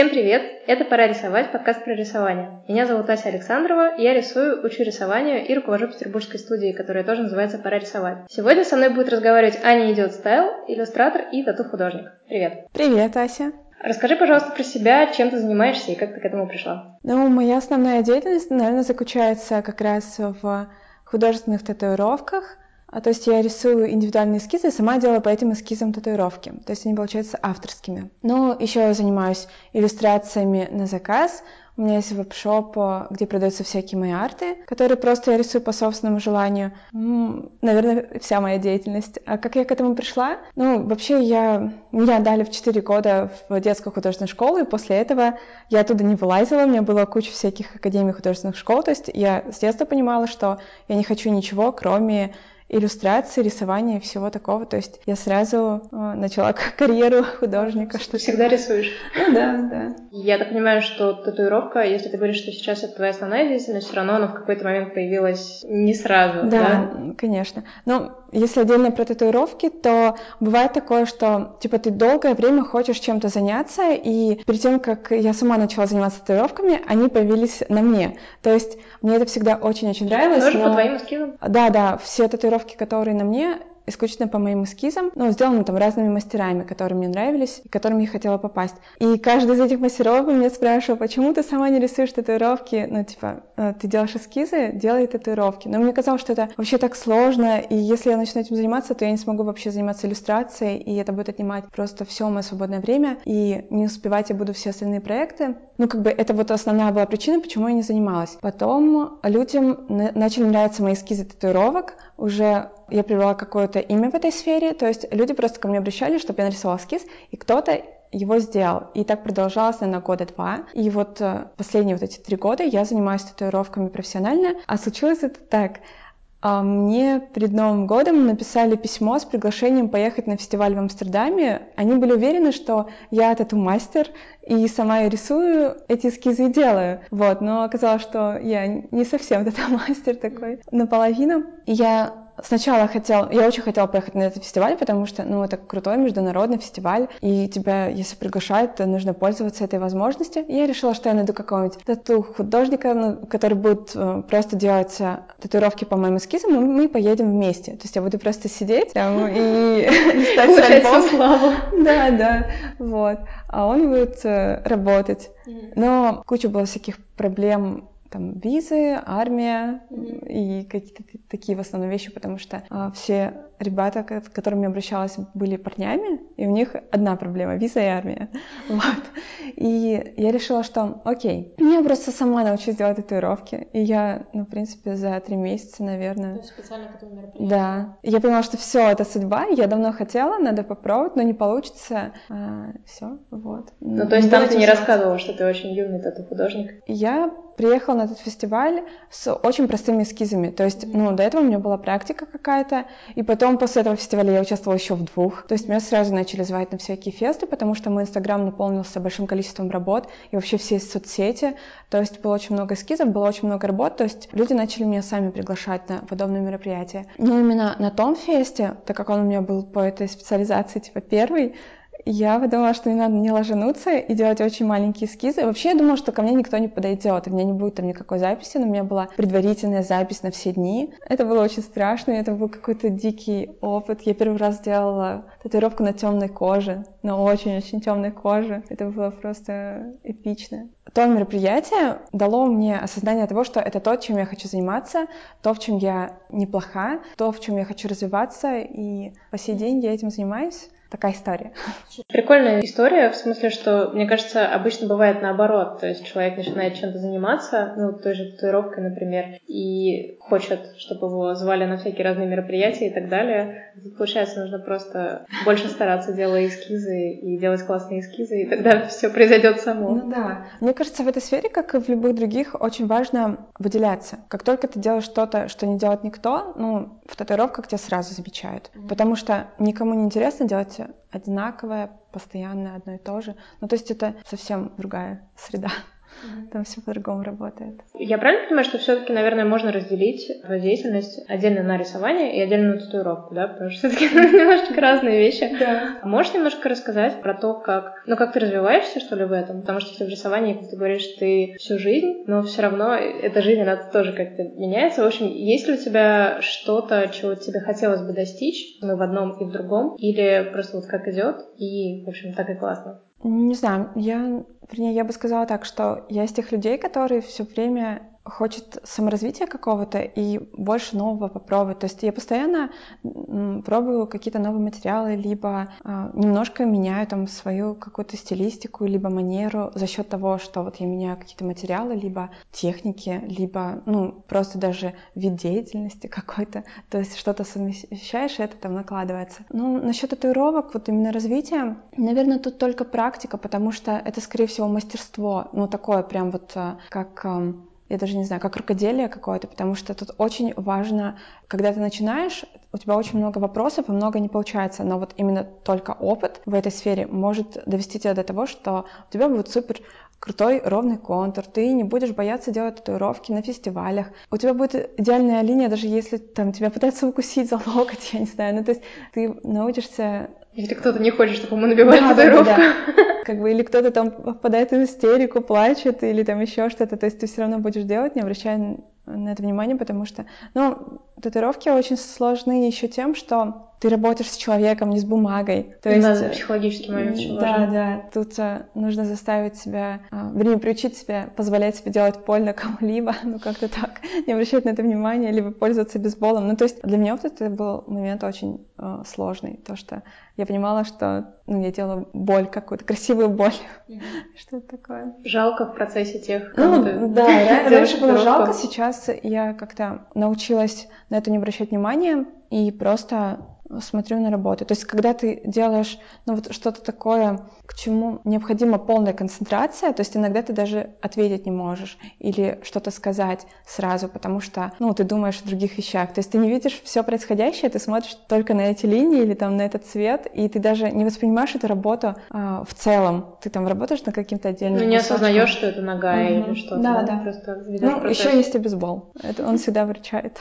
Всем привет! Это «Пора рисовать» подкаст про рисование. Меня зовут Ася Александрова, я рисую, учу рисованию и руковожу петербургской студией, которая тоже называется «Пора рисовать». Сегодня со мной будет разговаривать Аня Идиот Стайл, иллюстратор и тату-художник. Привет! Привет, Ася! Расскажи, пожалуйста, про себя, чем ты занимаешься и как ты к этому пришла. Ну, моя основная деятельность, наверное, заключается как раз в художественных татуировках, а, то есть я рисую индивидуальные эскизы и сама делаю по этим эскизам татуировки. То есть они получаются авторскими. Ну, еще я занимаюсь иллюстрациями на заказ. У меня есть веб-шоп, где продаются всякие мои арты, которые просто я рисую по собственному желанию. Наверное, вся моя деятельность. А как я к этому пришла? Ну, вообще, я... меня дали в 4 года в детскую художественную школу, и после этого я оттуда не вылазила. У меня была куча всяких академий художественных школ. То есть я с детства понимала, что я не хочу ничего, кроме иллюстрации, рисования и всего такого. То есть я сразу э, начала карьеру художника. Что всегда рисуешь? Ну да, да. Я так понимаю, что татуировка, если ты говоришь, что сейчас это твоя основная деятельность, все равно она в какой-то момент появилась не сразу, да? Да, конечно. Ну, если отдельно про татуировки, то бывает такое, что типа ты долгое время хочешь чем-то заняться, и перед тем, как я сама начала заниматься татуировками, они появились на мне. То есть мне это всегда очень-очень нравилось. Тоже но... по твоим эскизам? Да, да, все татуировки, которые на мне, исключительно по моим эскизам, но сделано там разными мастерами, которые мне нравились и которыми я хотела попасть. И каждый из этих мастеров меня спрашивал, почему ты сама не рисуешь татуировки? Ну, типа, «Э, ты делаешь эскизы, делай татуировки. Но мне казалось, что это вообще так сложно, и если я начну этим заниматься, то я не смогу вообще заниматься иллюстрацией, и это будет отнимать просто все мое свободное время, и не успевать я буду все остальные проекты. Ну, как бы это вот основная была причина, почему я не занималась. Потом людям начали нравиться мои эскизы татуировок, уже я привела какое-то имя в этой сфере, то есть люди просто ко мне обращались, чтобы я нарисовала эскиз, и кто-то его сделал. И так продолжалось, наверное, года два. И вот э, последние вот эти три года я занимаюсь татуировками профессионально. А случилось это так. А, мне перед Новым годом написали письмо с приглашением поехать на фестиваль в Амстердаме. Они были уверены, что я тату-мастер, и сама я рисую эти эскизы и делаю. Вот, но оказалось, что я не совсем тату-мастер такой, наполовину. Я Сначала хотел, я очень хотела поехать на этот фестиваль, потому что, ну, это крутой международный фестиваль, и тебя, если приглашают, то нужно пользоваться этой возможностью. И я решила, что я найду какого-нибудь тату-художника, ну, который будет э, просто делать э, татуировки по моим эскизам, и мы поедем вместе. То есть я буду просто сидеть там и листать альбом. Да, да, вот. А он будет э, работать. Но куча было всяких проблем там визы, армия mm-hmm. и какие-то такие в основном вещи, потому что а, все ребята, к которым я обращалась, были парнями, и у них одна проблема — виза и армия. Вот. И я решила, что окей, я просто сама научусь делать татуировки, и я, ну, в принципе, за три месяца, наверное... То есть специально к этому мероприятию? Да. Я поняла, что все, это судьба, я давно хотела, надо попробовать, но не получится. А, все, вот. Ну, то есть там ты не рассказывала, что ты очень юный тату-художник? Я приехала на этот фестиваль с очень простыми эскизами. То есть, ну, до этого у меня была практика какая-то, и потом после этого фестиваля я участвовала еще в двух. То есть меня сразу начали звать на всякие фесты, потому что мой инстаграм наполнился большим количеством работ, и вообще все соцсети. То есть было очень много эскизов, было очень много работ, то есть люди начали меня сами приглашать на подобные мероприятия. Но именно на том фесте, так как он у меня был по этой специализации типа первый, я подумала, что мне надо не ложенуться и делать очень маленькие эскизы. Вообще я думала, что ко мне никто не подойдет, у меня не будет там никакой записи, но у меня была предварительная запись на все дни. Это было очень страшно, это был какой-то дикий опыт. Я первый раз делала татуировку на темной коже, на очень-очень темной коже. Это было просто эпично. То мероприятие дало мне осознание того, что это то, чем я хочу заниматься, то, в чем я неплоха, то, в чем я хочу развиваться, и по сей день я этим занимаюсь такая история. Прикольная история, в смысле, что, мне кажется, обычно бывает наоборот. То есть человек начинает чем-то заниматься, ну, той же татуировкой, например, и хочет, чтобы его звали на всякие разные мероприятия и так далее. Тут, получается, нужно просто больше стараться, делая эскизы и делать классные эскизы, и тогда все произойдет само. Ну да. Мне кажется, в этой сфере, как и в любых других, очень важно выделяться. Как только ты делаешь что-то, что не делает никто, ну, в татуировках тебя сразу замечают. Mm-hmm. Потому что никому не интересно делать одинаковое, постоянное, одно и то же. Ну, то есть это совсем другая среда. Там все по-другому работает. Я правильно понимаю, что все-таки, наверное, можно разделить твою деятельность отдельно на рисование и отдельно на татуировку, да? Потому что все-таки немножечко разные вещи. Да. Можешь немножко рассказать про то, как, ну, как ты развиваешься, что ли, в этом? Потому что если в рисовании, как ты говоришь, ты всю жизнь, но все равно эта жизнь, она тоже как-то меняется. В общем, есть ли у тебя что-то, чего тебе хотелось бы достичь, ну, в одном и в другом, или просто вот как идет, и, в общем, так и классно? Не знаю, я, вернее, я бы сказала так, что я из тех людей, которые все время хочет саморазвития какого-то и больше нового попробовать. То есть я постоянно пробую какие-то новые материалы, либо э, немножко меняю там свою какую-то стилистику, либо манеру за счет того, что вот я меняю какие-то материалы, либо техники, либо ну просто даже вид деятельности какой-то. То есть что-то совмещаешь, и это там накладывается. Ну, насчет татуировок, вот именно развития, наверное, тут только практика, потому что это, скорее всего, мастерство, ну, такое прям вот а, как я даже не знаю, как рукоделие какое-то, потому что тут очень важно, когда ты начинаешь, у тебя очень много вопросов и много не получается, но вот именно только опыт в этой сфере может довести тебя до того, что у тебя будет супер крутой ровный контур, ты не будешь бояться делать татуировки на фестивалях, у тебя будет идеальная линия, даже если там тебя пытаются укусить за локоть, я не знаю, ну то есть ты научишься если кто-то не хочет, чтобы ему набивали да, татуировку. Да, да. Как бы, или кто-то там впадает в истерику, плачет, или там еще что-то. То есть ты все равно будешь делать, не обращая на это внимание, потому что, ну, татуировки очень сложны еще тем, что ты работаешь с человеком, не с бумагой. То есть, да, психологический момент очень Да, важен. да. Тут а, нужно заставить себя, а, вернее, приучить себя, позволять себе делать больно кому-либо, ну как-то так, не обращать на это внимания, либо пользоваться бейсболом. Ну то есть для меня вот это был момент очень а, сложный, то что я понимала, что ну, я делала боль какую-то, красивую боль. Mm-hmm. что это такое? Жалко в процессе тех, Ну, да, раньше было жалко, сейчас я как-то научилась на это не обращать внимания и просто смотрю на работу. То есть, когда ты делаешь ну, вот что-то такое, к чему необходима полная концентрация, то есть иногда ты даже ответить не можешь или что-то сказать сразу, потому что ну, ты думаешь о других вещах. То есть ты не видишь все происходящее, ты смотришь только на эти линии или там на этот цвет, и ты даже не воспринимаешь эту работу а, в целом. Ты там работаешь на каким-то отдельным Ну, не осознаешь, что это нога угу. или что-то. Да, да. Просто ну, процесс. еще есть и бейсбол. Это он всегда выручает.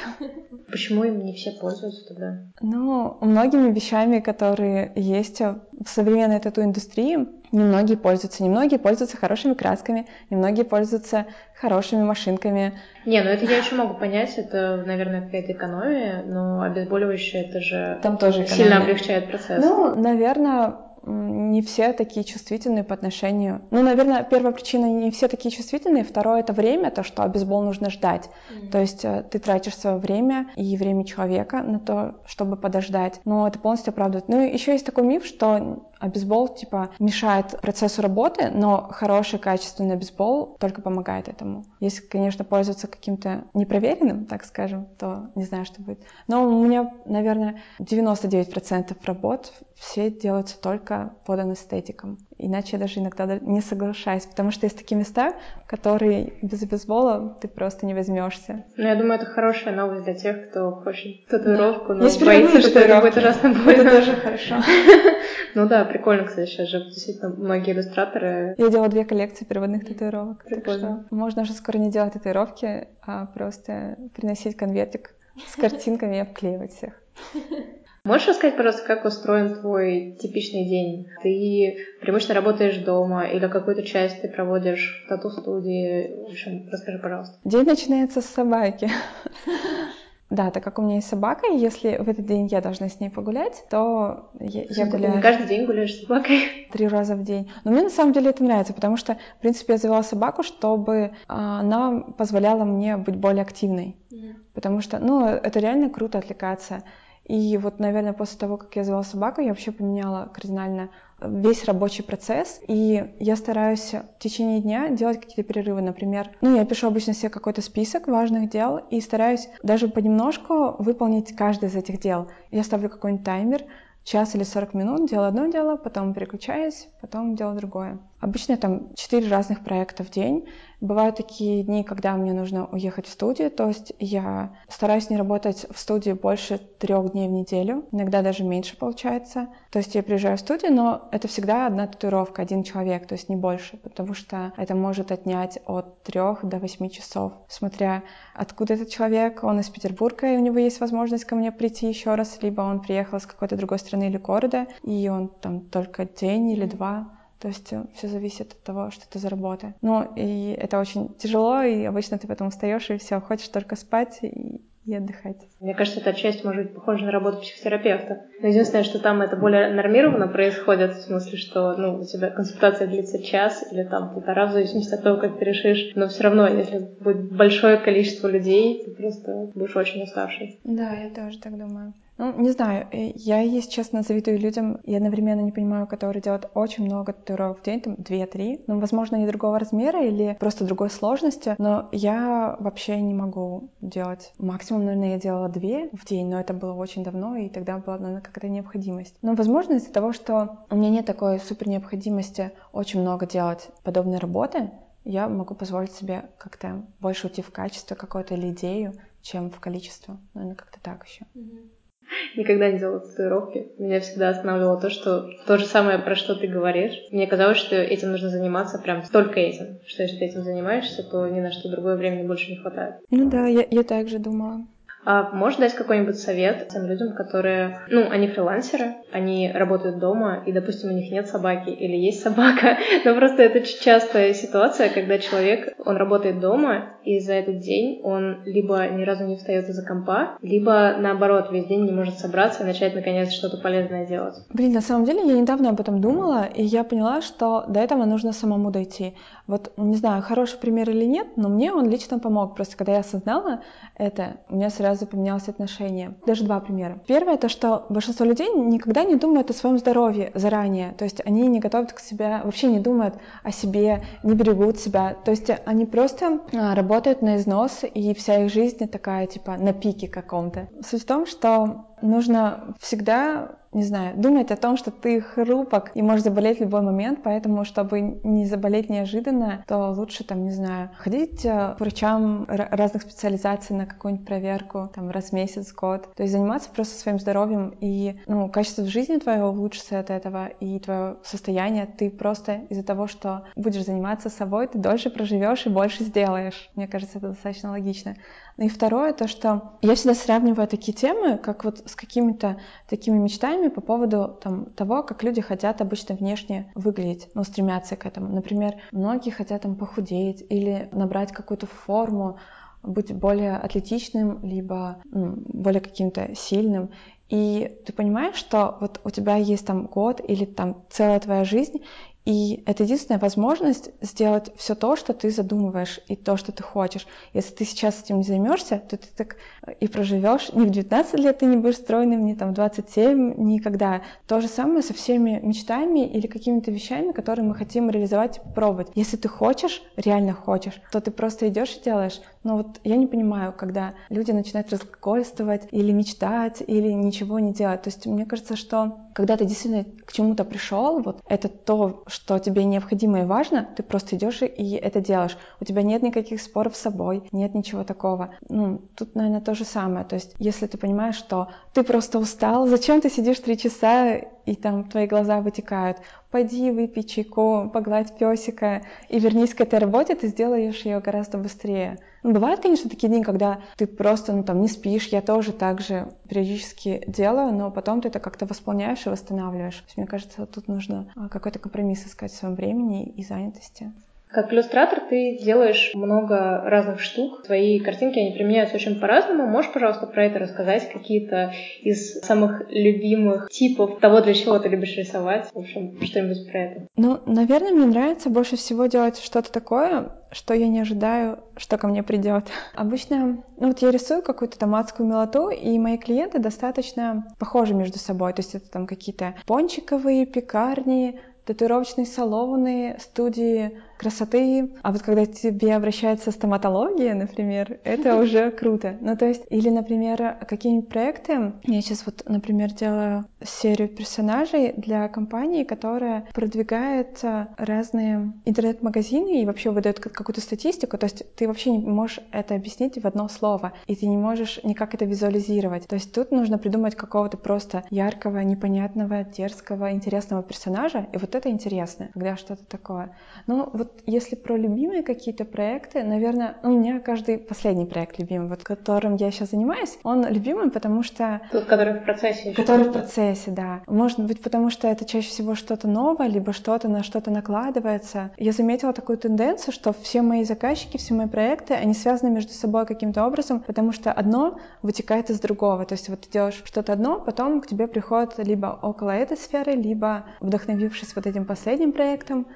Почему им не все пользуются тогда? Ну, многими вещами, которые есть в современной тату-индустрии, немногие пользуются. Немногие пользуются хорошими красками, немногие пользуются хорошими машинками. Не, ну это я еще могу понять, это, наверное, какая-то экономия, но обезболивающее это же Там тоже сильно облегчает процесс. Ну, наверное, не все такие чувствительные по отношению... Ну, наверное, первая причина не все такие чувствительные, второе — это время, то, что бейсбол нужно ждать. Mm-hmm. То есть э, ты тратишь свое время и время человека на то, чтобы подождать. Но это полностью оправдывает. Ну, еще есть такой миф, что а бейсбол, типа, мешает процессу работы, но хороший, качественный бейсбол только помогает этому. Если, конечно, пользоваться каким-то непроверенным, так скажем, то не знаю, что будет. Но у меня, наверное, 99% работ все делаются только под анестетиком. Иначе я даже иногда не соглашаюсь, потому что есть такие места, которые без бейсбола ты просто не возьмешься. Ну, я думаю, это хорошая новость для тех, кто хочет татуировку, но есть боится, что это будет ужасно больно. Это тоже хорошо. Ну да, прикольно, кстати, сейчас же действительно многие иллюстраторы... Я делала две коллекции переводных татуировок. Прикольно. можно уже скоро не делать татуировки, а просто приносить конвертик с картинками и обклеивать всех. Можешь рассказать, пожалуйста, как устроен твой типичный день? Ты преимущественно работаешь дома или какую-то часть ты проводишь в тату-студии? В общем, расскажи, пожалуйста. День начинается с собаки. Да, так как у меня есть собака, и если в этот день я должна с ней погулять, то я, я гуляю... Не каждый день гуляешь с собакой? Три раза в день. Но мне на самом деле это нравится, потому что, в принципе, я завела собаку, чтобы она позволяла мне быть более активной. Mm. Потому что, ну, это реально круто отвлекаться. И вот, наверное, после того, как я завела собаку, я вообще поменяла кардинально весь рабочий процесс, и я стараюсь в течение дня делать какие-то перерывы, например, ну, я пишу обычно себе какой-то список важных дел и стараюсь даже понемножку выполнить каждое из этих дел. Я ставлю какой-нибудь таймер, час или 40 минут, делаю одно дело, потом переключаюсь, потом делаю другое. Обычно там четыре разных проекта в день. Бывают такие дни, когда мне нужно уехать в студию, то есть я стараюсь не работать в студии больше трех дней в неделю, иногда даже меньше получается. То есть я приезжаю в студию, но это всегда одна татуировка, один человек, то есть не больше, потому что это может отнять от трех до восьми часов, смотря откуда этот человек, он из Петербурга, и у него есть возможность ко мне прийти еще раз, либо он приехал с какой-то другой страны или города, и он там только день или два то есть э, все зависит от того, что это за работа. Ну, и это очень тяжело, и обычно ты потом устаешь, и все, хочешь только спать и, и отдыхать. Мне кажется, эта часть может быть похожа на работу психотерапевта. Но единственное, что там это более нормированно происходит, в смысле, что ну, у тебя консультация длится час или там полтора, в зависимости от того, как ты решишь. Но все равно, если будет большое количество людей, ты просто будешь очень уставший. Да, я тоже так думаю. Ну, не знаю, э, я, если честно, завидую людям и одновременно не понимаю, которые делают очень много татуировок в день, там, 2-3. Ну, возможно, они другого размера или просто другой сложности, но я вообще не могу делать. Максимум, наверное, я делала 2 в день, но это было очень давно, и тогда была, наверное, какая-то необходимость. Но, возможно, из-за того, что у меня нет такой супер необходимости очень много делать подобной работы, я могу позволить себе как-то больше уйти в качество какое-то или идею, чем в количество. Наверное, как-то так еще. Mm-hmm никогда не делала татуировки. Меня всегда останавливало то, что то же самое, про что ты говоришь. Мне казалось, что этим нужно заниматься прям только этим. Что если ты этим занимаешься, то ни на что другое времени больше не хватает. Ну да, я, я также думала. А можешь дать какой-нибудь совет тем людям, которые, ну, они фрилансеры, они работают дома, и, допустим, у них нет собаки или есть собака, но просто это частая ситуация, когда человек, он работает дома, и за этот день он либо ни разу не встает из-за компа, либо, наоборот, весь день не может собраться и начать, наконец, что-то полезное делать. Блин, на самом деле, я недавно об этом думала, и я поняла, что до этого нужно самому дойти. Вот, не знаю, хороший пример или нет, но мне он лично помог. Просто когда я осознала это, у меня сразу поменялось отношение. Даже два примера. Первое, то, что большинство людей никогда не думают о своем здоровье заранее. То есть они не готовят к себе, вообще не думают о себе, не берегут себя. То есть они просто а, работают на износ, и вся их жизнь такая, типа, на пике каком-то. Суть в том, что нужно всегда не знаю, думать о том, что ты хрупок и можешь заболеть в любой момент, поэтому, чтобы не заболеть неожиданно, то лучше, там, не знаю, ходить э, к врачам разных специализаций на какую-нибудь проверку, там, раз в месяц, год. То есть заниматься просто своим здоровьем, и, ну, качество жизни твое улучшится от этого, и твое состояние, ты просто из-за того, что будешь заниматься собой, ты дольше проживешь и больше сделаешь. Мне кажется, это достаточно логично. Ну и второе, то, что я всегда сравниваю такие темы, как вот с какими-то такими мечтами по поводу там, того, как люди хотят обычно внешне выглядеть, ну, стремятся к этому. Например, многие хотят там похудеть или набрать какую-то форму, быть более атлетичным, либо ну, более каким-то сильным. И ты понимаешь, что вот у тебя есть там год или там целая твоя жизнь, и это единственная возможность сделать все то, что ты задумываешь, и то, что ты хочешь. Если ты сейчас этим не займешься, то ты так и проживешь. Ни в 19 лет ты не будешь стройным, ни там 27, никогда. То же самое со всеми мечтами или какими-то вещами, которые мы хотим реализовать и попробовать. Если ты хочешь, реально хочешь, то ты просто идешь и делаешь. Но вот я не понимаю, когда люди начинают разглагольствовать или мечтать, или ничего не делать. То есть мне кажется, что когда ты действительно к чему-то пришел, вот это то, что тебе необходимо и важно, ты просто идешь и это делаешь. У тебя нет никаких споров с собой, нет ничего такого. Ну, тут, наверное, то же самое. То есть, если ты понимаешь, что ты просто устал, зачем ты сидишь три часа и там твои глаза вытекают? Пойди, выпей чайку, погладь песика и вернись к этой работе, ты сделаешь ее гораздо быстрее. Ну, бывают, конечно, такие дни, когда ты просто, ну, там, не спишь, я тоже так же периодически делаю, но потом ты это как-то восполняешь и восстанавливаешь. То есть, мне кажется, тут нужно а, какой-то компромисс искать в своем времени и занятости. Как иллюстратор ты делаешь много разных штук. Твои картинки, они применяются очень по-разному. Можешь, пожалуйста, про это рассказать? Какие-то из самых любимых типов того, для чего ты любишь рисовать? В общем, что-нибудь про это. Ну, наверное, мне нравится больше всего делать что-то такое, что я не ожидаю, что ко мне придет. Обычно, ну вот я рисую какую-то там адскую милоту, и мои клиенты достаточно похожи между собой. То есть это там какие-то пончиковые пекарни, татуировочные салоны, студии красоты. А вот когда тебе обращается стоматология, например, это уже круто. Ну, то есть, или, например, какие-нибудь проекты. Я сейчас вот, например, делаю серию персонажей для компании, которая продвигает разные интернет-магазины и вообще выдает какую-то статистику. То есть ты вообще не можешь это объяснить в одно слово, и ты не можешь никак это визуализировать. То есть тут нужно придумать какого-то просто яркого, непонятного, дерзкого, интересного персонажа, и вот это интересно, когда что-то такое. Ну, вот если про любимые какие-то проекты, наверное, ну, у меня каждый последний проект любимый, вот которым я сейчас занимаюсь, он любимый, потому что... Тот, который в процессе. Который в процессе, да. Может быть, потому что это чаще всего что-то новое, либо что-то на что-то накладывается. Я заметила такую тенденцию, что все мои заказчики, все мои проекты, они связаны между собой каким-то образом, потому что одно вытекает из другого. То есть вот ты делаешь что-то одно, потом к тебе приходит либо около этой сферы, либо вдохновившись вот этим последним проектом,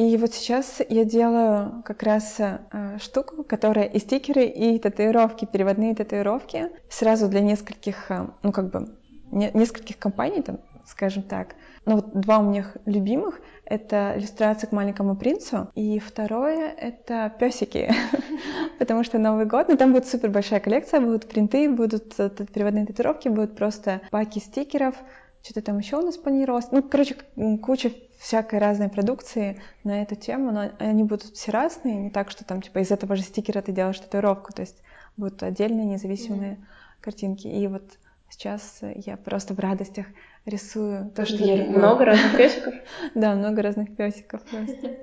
и вот сейчас я делаю как раз э, штуку, которая и стикеры, и татуировки, переводные татуировки, сразу для нескольких, э, ну как бы, не, нескольких компаний, там, скажем так. Ну вот два у меня любимых — это иллюстрация к маленькому принцу, и второе — это песики, потому что Новый год, ну там будет супер большая коллекция, будут принты, будут э, переводные татуировки, будут просто паки стикеров, что-то там еще у нас планировалось. Ну, короче, куча всякой разной продукции на эту тему, но они будут все разные, не так, что там типа из этого же стикера ты делаешь татуировку, то есть будут отдельные независимые mm. картинки. И вот сейчас я просто в радостях рисую то, что я Много разных песиков? Да, много разных песиков просто.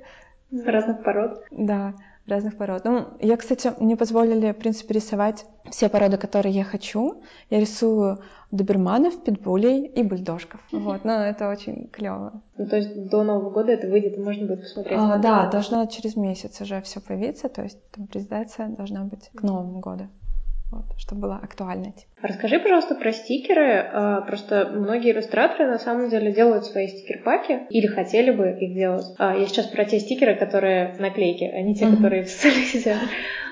Разных пород? Да разных пород. Ну, я, кстати, мне позволили, в принципе, рисовать все породы, которые я хочу. Я рисую доберманов, питбулей и бульдожков. Вот, но это очень клево. Ну, то есть до Нового года это выйдет, и можно будет посмотреть? А, да, должно через месяц уже все появиться, то есть там презентация должна быть к Новому году вот, чтобы было актуально. Типа. Расскажи, пожалуйста, про стикеры. А, просто многие иллюстраторы на самом деле делают свои стикер-паки или хотели бы их делать. А, я сейчас про те стикеры, которые наклейки, а не те, mm-hmm. которые в социальных сетях.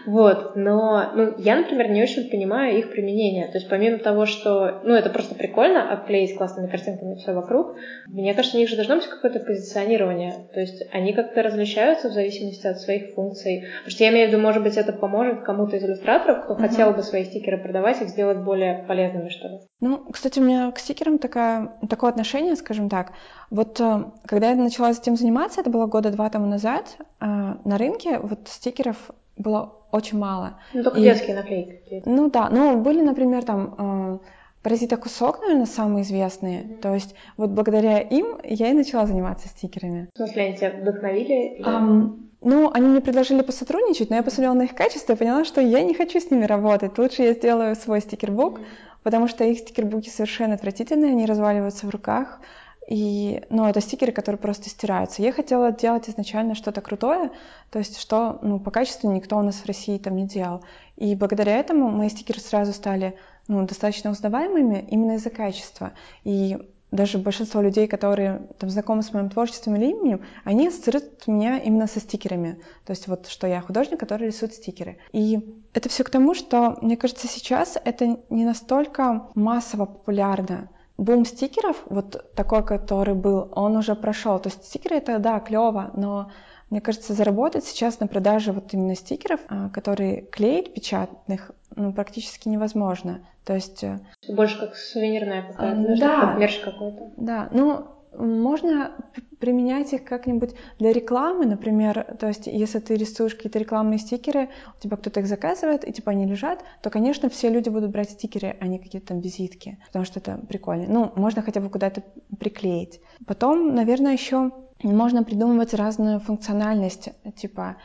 Вот, но ну, я, например, не очень понимаю их применение. То есть помимо того, что, ну, это просто прикольно, обклеить классными картинками все вокруг, мне кажется, у них же должно быть какое-то позиционирование. То есть они как-то различаются в зависимости от своих функций. Потому что я имею в виду, может быть, это поможет кому-то из иллюстраторов, кто uh-huh. хотел бы свои стикеры продавать, их сделать более полезными, что ли. Ну, кстати, у меня к стикерам такая, такое отношение, скажем так. Вот э, когда я начала этим заниматься, это было года два тому назад, э, на рынке вот стикеров было очень мало. Ну, только и, детские наклейки. Ну да, ну были, например, там э, Паразита кусок, наверное, самые известные. Mm-hmm. То есть вот благодаря им я и начала заниматься стикерами. В смысле, они тебя вдохновили? Um, ну, они мне предложили посотрудничать, но я посмотрела на их качество и поняла, что я не хочу с ними работать. Лучше я сделаю свой стикербук, mm-hmm. потому что их стикербуки совершенно отвратительные, они разваливаются в руках. И, ну, это стикеры, которые просто стираются. Я хотела делать изначально что-то крутое, то есть что, ну, по качеству никто у нас в России там не делал. И благодаря этому мои стикеры сразу стали, ну, достаточно узнаваемыми именно из-за качества. И даже большинство людей, которые там знакомы с моим творчеством или именем, они ассоциируют меня именно со стикерами. То есть вот что я художник, который рисует стикеры. И это все к тому, что, мне кажется, сейчас это не настолько массово популярно бум стикеров, вот такой, который был, он уже прошел. То есть стикеры это, да, клево, но мне кажется, заработать сейчас на продаже вот именно стикеров, а, которые клеить печатных, ну, практически невозможно. То есть... Э, Больше как сувенирная какая-то, да, как мерч какой-то. Да, ну, можно применять их как-нибудь для рекламы, например, то есть если ты рисуешь какие-то рекламные стикеры, у тебя кто-то их заказывает, и типа они лежат, то, конечно, все люди будут брать стикеры, а не какие-то там визитки, потому что это прикольно. Ну, можно хотя бы куда-то приклеить. Потом, наверное, еще можно придумывать разную функциональность, типа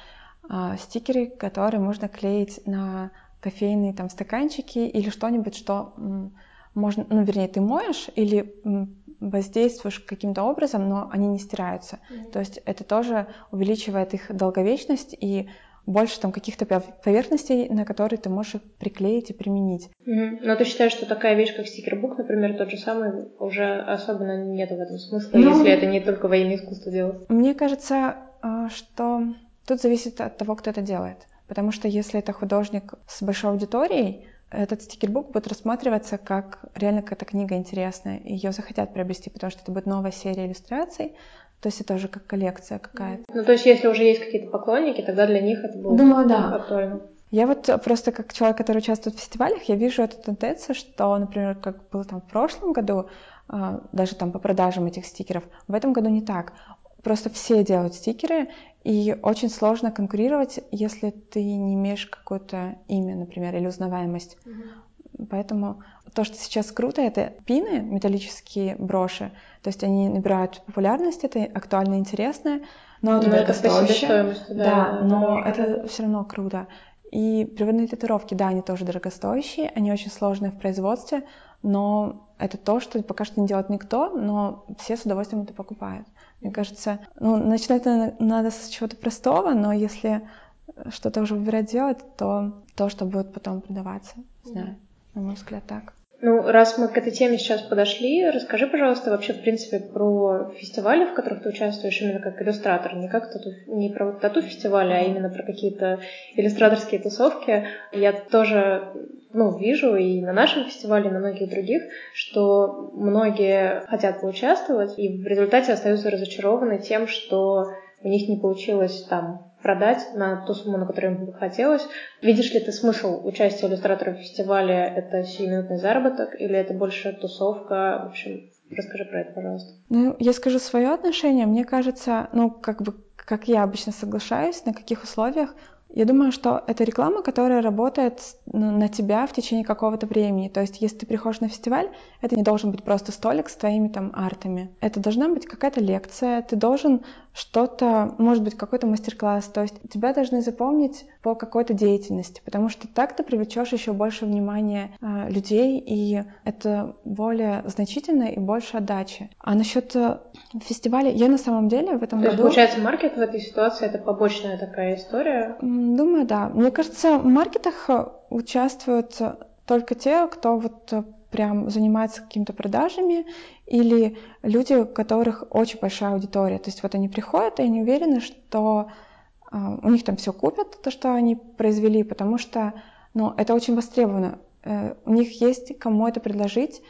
э, стикеры, которые можно клеить на кофейные там стаканчики или что-нибудь, что можно, ну, вернее, ты моешь или воздействуешь каким-то образом, но они не стираются. Mm-hmm. То есть это тоже увеличивает их долговечность и больше там каких-то поверхностей, на которые ты можешь их приклеить и применить. Mm-hmm. Но ты считаешь, что такая вещь, как стикербук, например, тот же самый, уже особенно нет в этом смысла, ну, если это не только во имя искусства делать? Мне кажется, а, что тут зависит от того, кто это делает. Потому что если это художник с большой аудиторией, этот стикербук будет рассматриваться как реально какая-то книга интересная, и ее захотят приобрести, потому что это будет новая серия иллюстраций, То есть это уже как коллекция какая-то. Ну, то есть если уже есть какие-то поклонники, тогда для них это будет Думаю, да. актуально. Я вот просто как человек, который участвует в фестивалях, я вижу эту тенденцию, что, например, как было там в прошлом году, а, даже там по продажам этих стикеров, в этом году не так. Просто все делают стикеры, и очень сложно конкурировать, если ты не имеешь какое-то имя, например, или узнаваемость. Mm-hmm. Поэтому то, что сейчас круто, это пины, металлические броши. То есть они набирают популярность, это актуально и интересно, но это дорогостоящее. Да, да, но да. это все равно круто. И приводные татуировки, да, они тоже дорогостоящие, они очень сложные в производстве, но это то, что пока что не делает никто, но все с удовольствием это покупают. Мне кажется, ну, начинать надо с чего-то простого, но если что-то уже выбирать делать, то то, что будет потом продаваться. Не знаю, на мой взгляд, так. Ну, раз мы к этой теме сейчас подошли, расскажи, пожалуйста, вообще, в принципе, про фестивали, в которых ты участвуешь именно как иллюстратор, не как тату, не про тату-фестивали, а именно про какие-то иллюстраторские тусовки. Я тоже ну, вижу и на нашем фестивале, и на многих других, что многие хотят поучаствовать, и в результате остаются разочарованы тем, что у них не получилось там продать на ту сумму, на которую им бы хотелось. Видишь ли ты смысл участия иллюстраторов в фестивале? Это сиюминутный заработок или это больше тусовка? В общем, расскажи про это, пожалуйста. Ну, я скажу свое отношение. Мне кажется, ну, как бы, как я обычно соглашаюсь, на каких условиях я думаю, что это реклама, которая работает ну, на тебя в течение какого-то времени. То есть, если ты приходишь на фестиваль, это не должен быть просто столик с твоими там артами. Это должна быть какая-то лекция, ты должен что-то, может быть, какой-то мастер-класс. То есть тебя должны запомнить по какой-то деятельности, потому что так ты привлечешь еще больше внимания э, людей, и это более значительно и больше отдачи. А насчет э, фестиваля, я на самом деле в этом То году... Есть, получается, маркет в этой ситуации это побочная такая история? Думаю, да. Мне кажется, в маркетах э, участвуют только те, кто вот э, прям занимается какими-то продажами, или люди, у которых очень большая аудитория. То есть вот они приходят, и они уверены, что э, у них там все купят, то, что они произвели, потому что ну, это очень востребовано. Э, у них есть кому это предложить,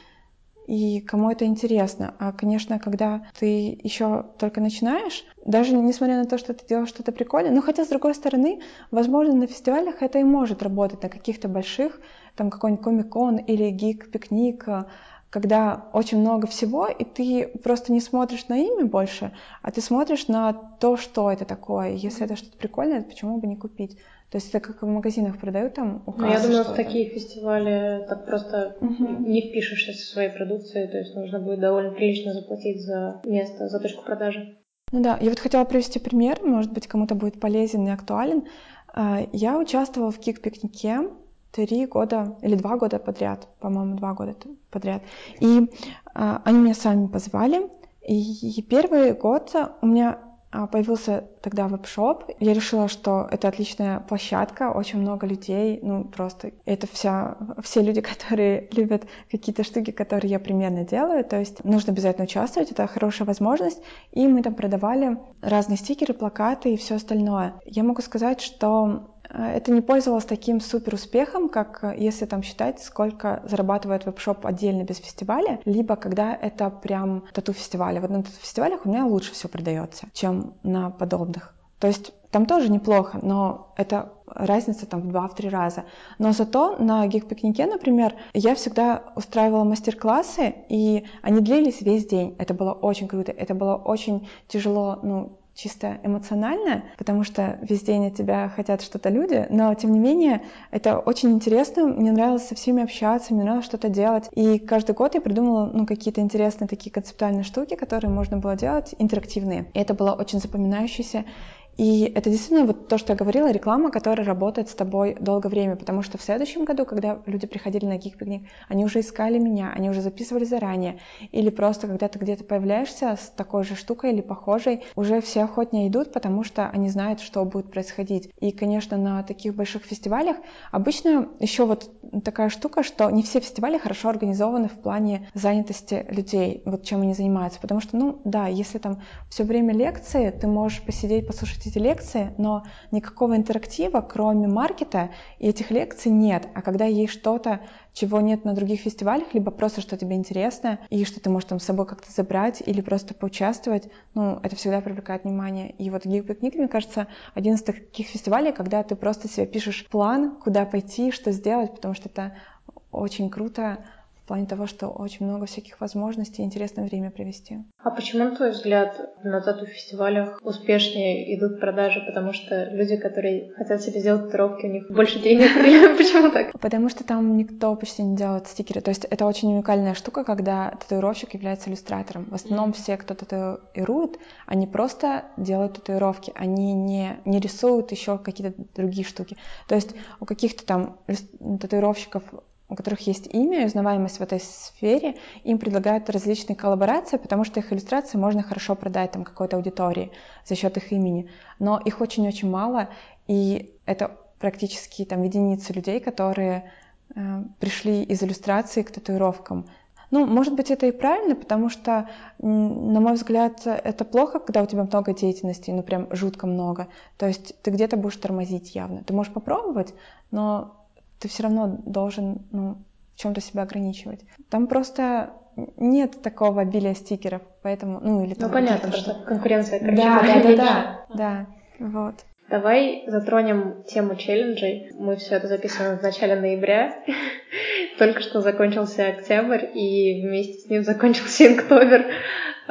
и кому это интересно. А, конечно, когда ты еще только начинаешь, даже несмотря на то, что ты делаешь что-то прикольное, но хотя, с другой стороны, возможно, на фестивалях это и может работать, на каких-то больших, там какой-нибудь комик-кон или гик-пикник, когда очень много всего, и ты просто не смотришь на имя больше, а ты смотришь на то, что это такое. Если это что-то прикольное, почему бы не купить? То есть это как в магазинах продают там указ, Ну, я думаю, в такие фестивали так просто угу. не впишешься со своей продукцией, то есть нужно будет довольно прилично заплатить за место, за точку продажи. Ну да, я вот хотела привести пример, может быть, кому-то будет полезен и актуален. А, я участвовала в кик-пикнике три года или два года подряд, по-моему, два года подряд. И а, они меня сами позвали, и первый год у меня а, появился тогда веб-шоп. Я решила, что это отличная площадка, очень много людей, ну просто это вся, все люди, которые любят какие-то штуки, которые я примерно делаю, то есть нужно обязательно участвовать, это хорошая возможность, и мы там продавали разные стикеры, плакаты и все остальное. Я могу сказать, что Э, это не пользовалось таким супер успехом, как э, если там считать, сколько зарабатывает веб-шоп отдельно без фестиваля, либо когда это прям тату-фестивали. Вот на тату-фестивалях у меня лучше все продается, чем на подобных. То есть там тоже неплохо, но это разница там в 2-3 раза. Но зато на гик-пикнике, например, я всегда устраивала мастер-классы, и они длились весь день. Это было очень круто, это было очень тяжело, ну, чисто эмоционально, потому что весь день от тебя хотят что-то люди, но тем не менее это очень интересно, мне нравилось со всеми общаться, мне нравилось что-то делать, и каждый год я придумала ну, какие-то интересные такие концептуальные штуки, которые можно было делать, интерактивные. И это было очень запоминающееся, и это действительно вот то, что я говорила, реклама, которая работает с тобой долгое время, потому что в следующем году, когда люди приходили на гик-пикник, они уже искали меня, они уже записывали заранее, или просто когда ты где-то появляешься с такой же штукой или похожей, уже все охотнее идут, потому что они знают, что будет происходить. И, конечно, на таких больших фестивалях обычно еще вот такая штука, что не все фестивали хорошо организованы в плане занятости людей, вот чем они занимаются, потому что, ну, да, если там все время лекции, ты можешь посидеть, послушать эти лекции, но никакого интерактива, кроме маркета, и этих лекций нет. А когда есть что-то, чего нет на других фестивалях, либо просто что тебе интересно, и что ты можешь там с собой как-то забрать или просто поучаствовать, ну, это всегда привлекает внимание. И вот Гиг-пикник, мне кажется, один из таких фестивалей, когда ты просто себе пишешь план, куда пойти, что сделать, потому что это очень круто плане того, что очень много всяких возможностей интересное время провести. А почему, на твой взгляд, на тату-фестивалях успешнее идут продажи? Потому что люди, которые хотят себе сделать татуировки, у них больше денег? Почему так? Потому что там никто почти не делает стикеры. То есть это очень уникальная штука, когда татуировщик является иллюстратором. В основном все, кто татуирует, они просто делают татуировки. Они не, не рисуют еще какие-то другие штуки. То есть у каких-то там татуировщиков у которых есть имя и узнаваемость в этой сфере, им предлагают различные коллаборации, потому что их иллюстрации можно хорошо продать там какой-то аудитории за счет их имени. Но их очень-очень мало, и это практически там единицы людей, которые э, пришли из иллюстрации к татуировкам. Ну, может быть, это и правильно, потому что, на мой взгляд, это плохо, когда у тебя много деятельности, ну, прям жутко много. То есть ты где-то будешь тормозить явно. Ты можешь попробовать, но ты все равно должен ну, в чем-то себя ограничивать. Там просто нет такого обилия стикеров, поэтому, ну или там... Ну понятно, что конкуренция, короче, да, да, да, да, да, вот. Давай затронем тему челленджей. Мы все это записываем в начале ноября. Только что закончился октябрь, и вместе с ним закончился инктобер.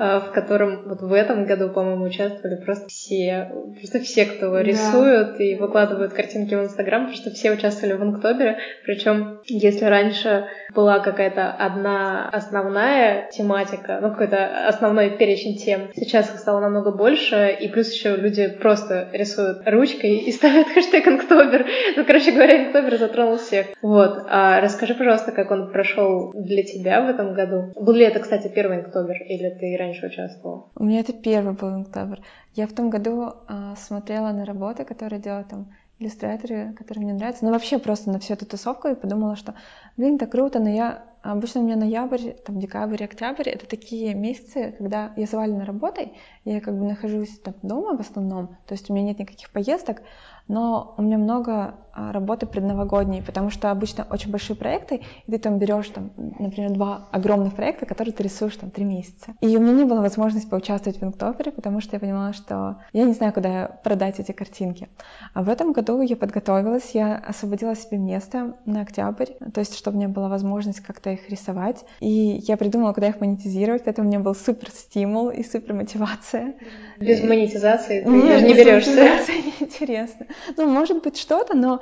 А, в котором вот в этом году, по-моему, участвовали просто все, просто все, кто да. рисуют и выкладывают картинки в Инстаграм, потому что все участвовали в Инктобере. Причем, если раньше была какая-то одна основная тематика, ну, какой-то основной перечень тем, сейчас их стало намного больше, и плюс еще люди просто рисуют ручкой и ставят хэштег Инктобер. Ну, короче говоря, Инктобер затронул всех. Вот. А расскажи, пожалуйста, как он прошел для тебя в этом году. Был ли это, кстати, первый Инктобер, или ты раньше раньше участвовал? У меня это первый был инктабр. Я в том году э, смотрела на работы, которые делают там иллюстраторы, которые мне нравятся. Ну, вообще просто на всю эту тусовку и подумала, что, блин, так круто, но я... Обычно у меня ноябрь, там, декабрь, октябрь — это такие месяцы, когда я завалена работой, я как бы нахожусь там дома в основном, то есть у меня нет никаких поездок, но у меня много работы предновогодней, потому что обычно очень большие проекты, и ты там берешь, там, например, два огромных проекта, которые ты рисуешь там три месяца. И у меня не было возможности поучаствовать в Инктобере, потому что я понимала, что я не знаю, куда продать эти картинки. А в этом году я подготовилась, я освободила себе место на октябрь, то есть чтобы у меня была возможность как-то их рисовать. И я придумала, куда их монетизировать, поэтому у меня был супер стимул и супер мотивация. Без монетизации ты Нет, не берешься. Интересно. Ну, может быть, что-то, но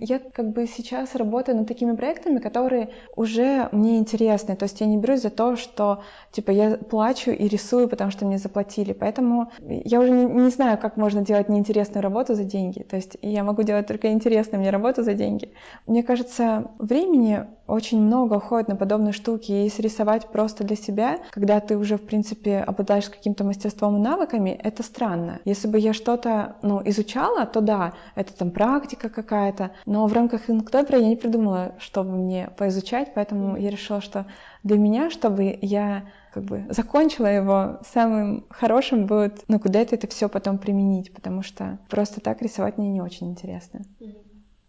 я как бы сейчас работаю над такими проектами, которые уже мне интересны. То есть я не берусь за то, что типа я плачу и рисую, потому что мне заплатили. Поэтому я уже не, не знаю, как можно делать неинтересную работу за деньги. То есть я могу делать только интересную мне работу за деньги. Мне кажется, времени очень много уходит на подобные штуки. И если рисовать просто для себя, когда ты уже, в принципе, обладаешь каким-то мастерством и навыками, это странно. Если бы я что-то ну, изучала, то да, это там практика какая-то, но в рамках Инктопера я не придумала, чтобы мне поизучать, поэтому я решила, что для меня, чтобы я как бы закончила его, самым хорошим будет, ну, куда-то это все потом применить, потому что просто так рисовать мне не очень интересно.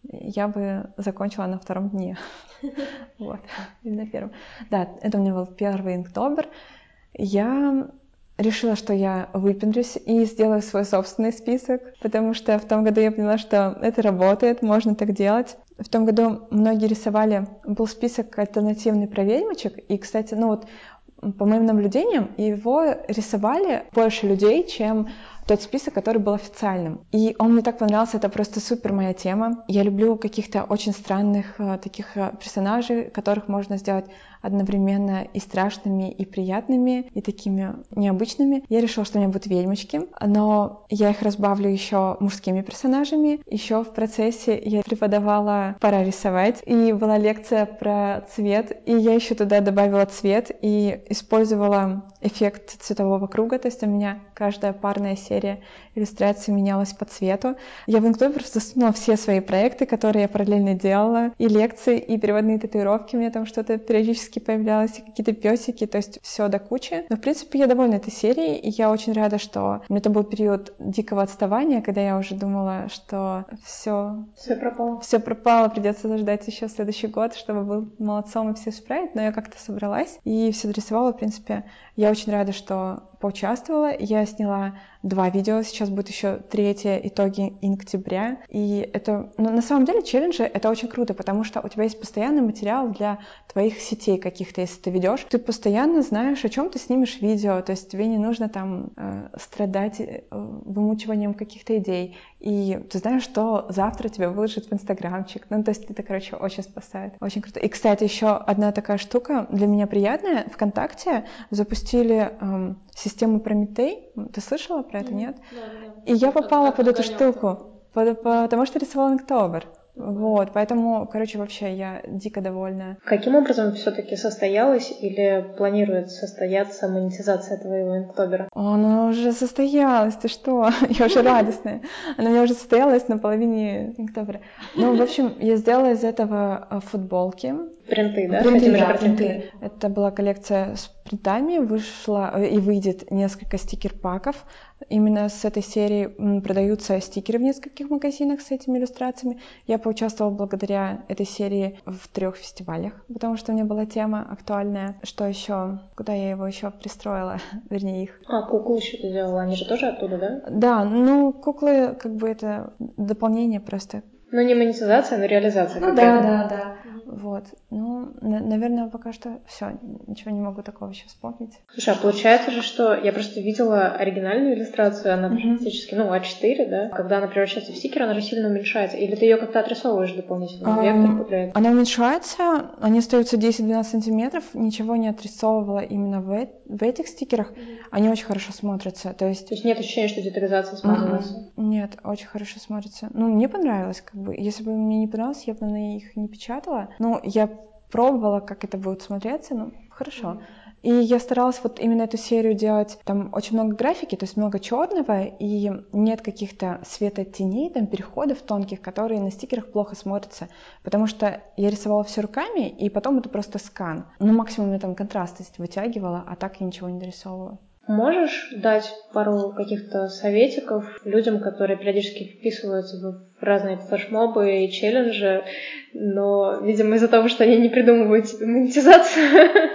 Я бы закончила на втором дне. Вот, или на первом. Да, это у меня был первый инктобер. Я решила, что я выпендрюсь и сделаю свой собственный список, потому что в том году я поняла, что это работает, можно так делать. В том году многие рисовали, был список альтернативный про ведьмочек, и, кстати, ну вот по моим наблюдениям, его рисовали больше людей, чем тот список, который был официальным. И он мне так понравился, это просто супер моя тема. Я люблю каких-то очень странных э, таких э, персонажей, которых можно сделать одновременно и страшными, и приятными, и такими необычными. Я решила, что у меня будут ведьмочки, но я их разбавлю еще мужскими персонажами. Еще в процессе я преподавала «Пора рисовать», и была лекция про цвет, и я еще туда добавила цвет и использовала эффект цветового круга, то есть у меня каждая парная серия иллюстраций менялась по цвету. Я в Инктобе просто засунула все свои проекты, которые я параллельно делала, и лекции, и переводные татуировки, у меня там что-то периодически появлялось, и какие-то песики, то есть все до кучи. Но, в принципе, я довольна этой серией, и я очень рада, что это был период дикого отставания, когда я уже думала, что все... Все пропало. Все пропало, придется ждать еще следующий год, чтобы был молодцом и все исправить, но я как-то собралась и все дорисовала, в принципе. Я очень рада, что поучаствовала. Я сняла два видео, сейчас будет еще третье, итоги октября. И это, ну, на самом деле, челленджи — это очень круто, потому что у тебя есть постоянный материал для твоих сетей каких-то, если ты ведешь. Ты постоянно знаешь, о чем ты снимешь видео, то есть тебе не нужно там э, страдать э, вымучиванием каких-то идей. И ты знаешь, что завтра тебя выложат в инстаграмчик. Ну, то есть это, короче, очень спасает. Очень круто. И, кстати, еще одна такая штука для меня приятная. Вконтакте запустили эм, систему Прометей. Ты слышала про это, нет? Да, да. И я попала под эту штуку, потому что рисовала Инктобер. Вот, поэтому, короче, вообще я дико довольна. Каким образом все-таки состоялась или планирует состояться монетизация твоего инктобера? Она уже состоялась, ты что? Я уже радостная. Она у меня уже состоялась на половине инктобера. Ну, в общем, я сделала из этого э, футболки. Принты, да? Принты, да, принты. Это была коллекция с принтами, вышла э, и выйдет несколько стикер-паков. Именно с этой серии продаются стикеры в нескольких магазинах с этими иллюстрациями. Я поучаствовала благодаря этой серии в трех фестивалях, потому что у меня была тема актуальная. Что еще? Куда я его еще пристроила? Вернее, их. А, куклы еще ты делала, они же тоже оттуда, да? Да, ну, куклы, как бы это дополнение просто. Ну, не монетизация, но реализация. Ну, да, да, да. Вот. Ну, наверное, пока что все. Ничего не могу такого еще вспомнить. Слушай, а получается же, что я просто видела оригинальную иллюстрацию, она mm-hmm. практически, ну, А4, да? Когда она превращается в стикер, она же сильно уменьшается. Или ты ее как-то отрисовываешь дополнительно? Um, вектор? Она уменьшается, они остаются 10-12 сантиметров. Ничего не отрисовывала именно в, в этих стикерах. Mm-hmm. Они очень хорошо смотрятся. То есть... То есть нет ощущения, что детализация смазывается? Mm-hmm. Нет, очень хорошо смотрятся. Ну, мне понравилось, как бы. Если бы мне не понравилось, я бы на их не печатала. Ну, я пробовала, как это будет смотреться, ну, хорошо. И я старалась вот именно эту серию делать, там очень много графики, то есть много черного, и нет каких-то светотеней, там переходов тонких, которые на стикерах плохо смотрятся, потому что я рисовала все руками, и потом это просто скан. Ну, максимум я там контрастность вытягивала, а так я ничего не дорисовывала. Можешь дать пару каких-то советиков людям, которые периодически вписываются в разные флешмобы и челленджи, но, видимо, из-за того, что они не придумывают себе монетизацию,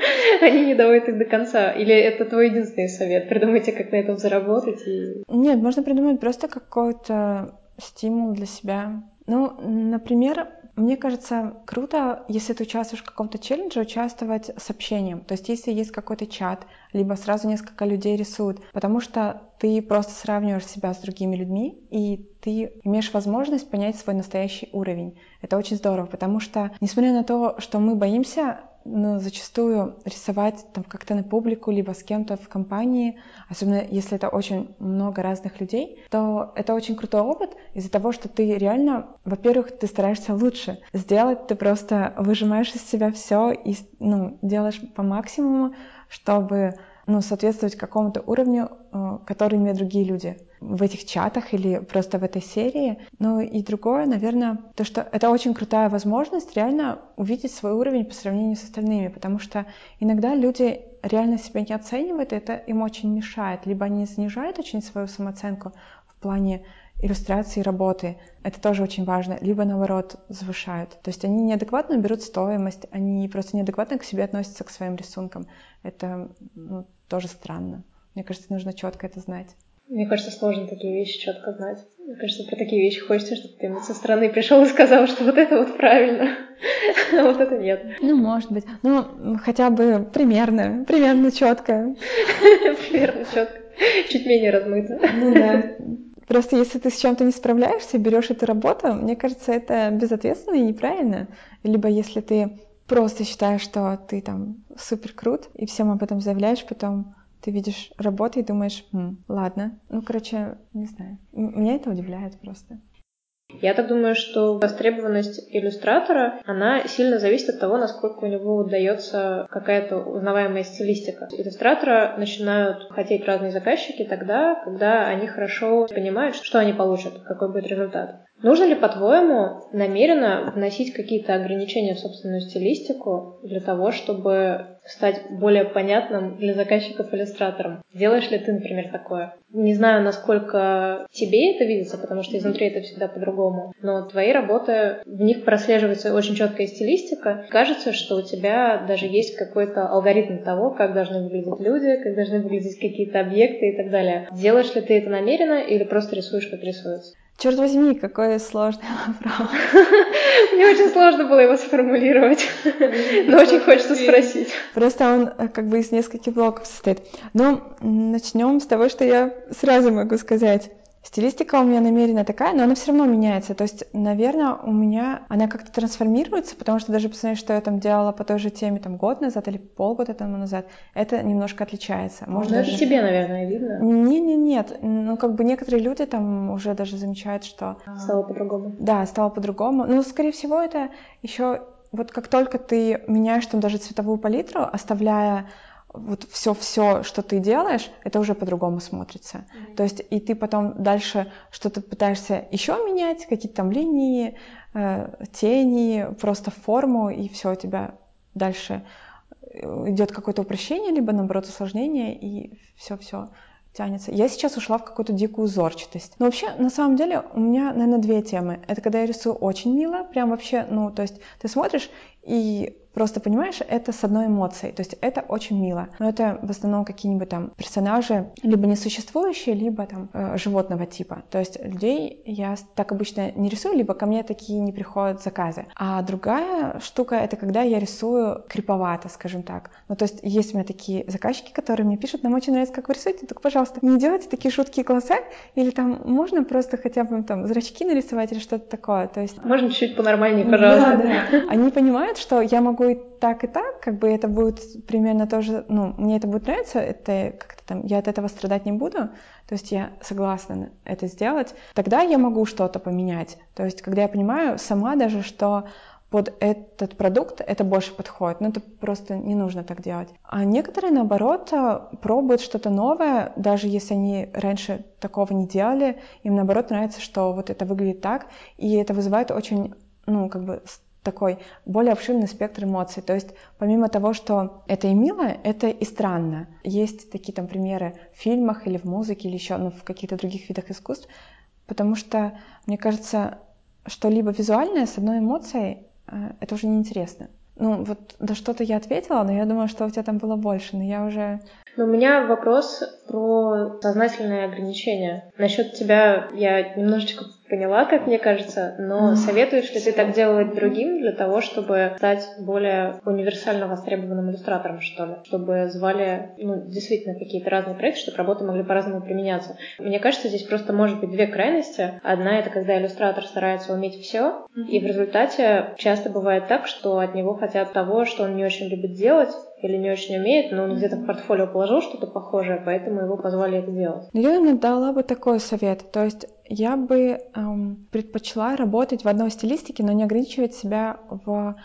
они не доводят их до конца. Или это твой единственный совет? Придумайте, как на этом заработать? Нет, можно придумать просто какой-то стимул для себя. Ну, например, мне кажется, круто, если ты участвуешь в каком-то челлендже, участвовать с общением. То есть, если есть какой-то чат, либо сразу несколько людей рисуют, потому что ты просто сравниваешь себя с другими людьми, и ты имеешь возможность понять свой настоящий уровень. Это очень здорово, потому что, несмотря на то, что мы боимся ну, зачастую рисовать там как-то на публику, либо с кем-то в компании, особенно если это очень много разных людей, то это очень крутой опыт из-за того, что ты реально, во-первых, ты стараешься лучше сделать, ты просто выжимаешь из себя все и ну, делаешь по максимуму, чтобы ну, соответствовать какому-то уровню, э, который имеют другие люди в этих чатах или просто в этой серии. Ну и другое, наверное, то, что это очень крутая возможность реально увидеть свой уровень по сравнению с остальными, потому что иногда люди реально себя не оценивают, и это им очень мешает. Либо они снижают очень свою самооценку в плане иллюстрации работы. Это тоже очень важно. Либо наоборот завышают. То есть они неадекватно берут стоимость, они просто неадекватно к себе относятся к своим рисункам. Это ну, тоже странно. Мне кажется, нужно четко это знать. Мне кажется, сложно такие вещи четко знать. Мне кажется, про такие вещи хочется, чтобы ты со стороны пришел и сказал, что вот это вот правильно, а вот это нет. Ну, может быть. Ну, хотя бы примерно, примерно четко. Примерно четко. Чуть менее размыто. Ну да. Просто если ты с чем-то не справляешься, берешь эту работу, мне кажется, это безответственно и неправильно. Либо если ты просто считаешь, что ты там супер крут, и всем об этом заявляешь, потом ты видишь работу и думаешь, М, ладно. Ну, короче, не знаю. Меня это удивляет просто. Я так думаю, что востребованность иллюстратора, она сильно зависит от того, насколько у него удается какая-то узнаваемая стилистика. Иллюстратора начинают хотеть разные заказчики тогда, когда они хорошо понимают, что они получат, какой будет результат. Нужно ли, по-твоему, намеренно вносить какие-то ограничения в собственную стилистику для того, чтобы стать более понятным для заказчиков иллюстратором? Делаешь ли ты, например, такое? Не знаю, насколько тебе это видится, потому что изнутри это всегда по-другому, но твои работы, в них прослеживается очень четкая стилистика. Кажется, что у тебя даже есть какой-то алгоритм того, как должны выглядеть люди, как должны выглядеть какие-то объекты и так далее. Делаешь ли ты это намеренно или просто рисуешь, как рисуется? Черт возьми, какой сложный вопрос. Мне очень сложно было его сформулировать, но очень хочется спросить. Просто он э, как бы из нескольких блоков состоит. Но начнем с того, что я сразу могу сказать. Стилистика у меня намеренно такая, но она все равно меняется. То есть, наверное, у меня она как-то трансформируется, потому что даже посмотреть, что я там делала по той же теме там год назад или полгода тому назад, это немножко отличается. Может, ну, даже... это тебе, наверное, видно? Не, не, нет. Ну, как бы некоторые люди там уже даже замечают, что... Стало по-другому. Да, стало по-другому. Ну, скорее всего, это еще вот как только ты меняешь там даже цветовую палитру, оставляя вот все-все, что ты делаешь, это уже по-другому смотрится. Mm-hmm. То есть и ты потом дальше что-то пытаешься еще менять, какие-то там линии, э, тени, просто форму, и все у тебя дальше э, идет какое-то упрощение, либо наоборот усложнение, и все-все тянется. Я сейчас ушла в какую-то дикую узорчатость. Но вообще, на самом деле, у меня, наверное, две темы. Это когда я рисую очень мило, прям вообще, ну, то есть ты смотришь, и Просто, понимаешь, это с одной эмоцией, то есть это очень мило. Но это в основном какие-нибудь там персонажи, либо несуществующие, либо там э, животного типа. То есть людей я так обычно не рисую, либо ко мне такие не приходят заказы. А другая штука — это когда я рисую криповато, скажем так. Ну, то есть есть у меня такие заказчики, которые мне пишут, нам очень нравится, как вы рисуете, только, пожалуйста, не делайте такие жуткие глаза, или там можно просто хотя бы там зрачки нарисовать или что-то такое. То есть... Можно чуть-чуть понормальнее, пожалуйста. Да, да. Они понимают, что я могу и так, и так, как бы это будет примерно тоже, ну, мне это будет нравиться, это как-то там, я от этого страдать не буду, то есть я согласна это сделать, тогда я могу что-то поменять. То есть когда я понимаю сама даже, что под этот продукт это больше подходит. Но это просто не нужно так делать. А некоторые, наоборот, пробуют что-то новое, даже если они раньше такого не делали, им, наоборот, нравится, что вот это выглядит так, и это вызывает очень, ну, как бы такой более обширный спектр эмоций. То есть помимо того, что это и мило, это и странно. Есть такие там примеры в фильмах или в музыке, или еще ну, в каких-то других видах искусств, потому что, мне кажется, что либо визуальное с одной эмоцией, э, это уже неинтересно. Ну, вот да что-то я ответила, но я думаю, что у тебя там было больше, но я уже... Но у меня вопрос про сознательные ограничения. Насчет тебя я немножечко поняла, как мне кажется, но советуешь ли ты так делать другим для того, чтобы стать более универсально востребованным иллюстратором, что ли? Чтобы звали, ну, действительно, какие-то разные проекты, чтобы работы могли по-разному применяться. Мне кажется, здесь просто может быть две крайности. Одна — это когда иллюстратор старается уметь все, и в результате часто бывает так, что от него хотят того, что он не очень любит делать, или не очень умеет, но он где-то в портфолио положил что-то похожее, поэтому его позвали это делать. Я, наверное, дала бы такой совет. То есть я бы эм, предпочла работать в одной стилистике, но не ограничивать себя в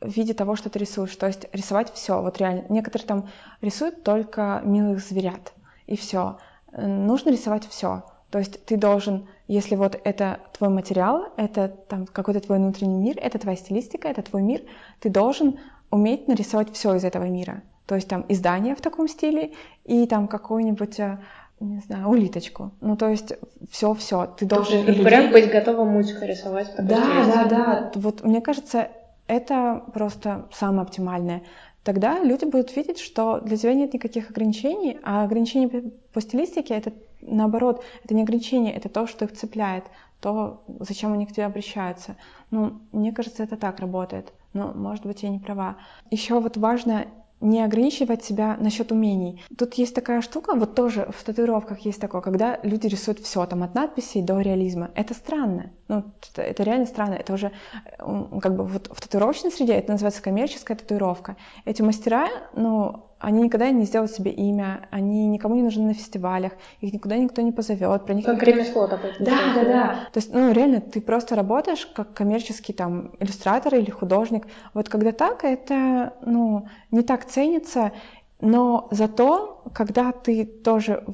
виде того, что ты рисуешь. То есть рисовать все. Вот реально. Некоторые там рисуют только милых зверят. И все. Нужно рисовать все. То есть ты должен, если вот это твой материал, это там какой-то твой внутренний мир, это твоя стилистика, это твой мир, ты должен уметь нарисовать все из этого мира. То есть там издание в таком стиле и там какую-нибудь э, не знаю, улиточку. Ну, то есть все-все. Ты должен... Есть, прям быть готовым мультика рисовать. Да, да, да. Вот мне кажется, это просто самое оптимальное. Тогда люди будут видеть, что для тебя нет никаких ограничений, а ограничения по стилистике — это наоборот, это не ограничение, это то, что их цепляет, то, зачем они к тебе обращаются. Ну, мне кажется, это так работает но, может быть, я не права. Еще вот важно не ограничивать себя насчет умений. Тут есть такая штука, вот тоже в татуировках есть такое, когда люди рисуют все, там от надписей до реализма. Это странно. Ну, это, это реально странно. Это уже как бы вот в татуировочной среде это называется коммерческая татуировка. Эти мастера, ну, они никогда не сделают себе имя, они никому не нужны на фестивалях, их никуда никто не позовет. Про них как ремесло такое. Да, да, да. То есть, ну, реально, ты просто работаешь как коммерческий там иллюстратор или художник. Вот когда так, это, ну, не так ценится, но зато, когда ты тоже,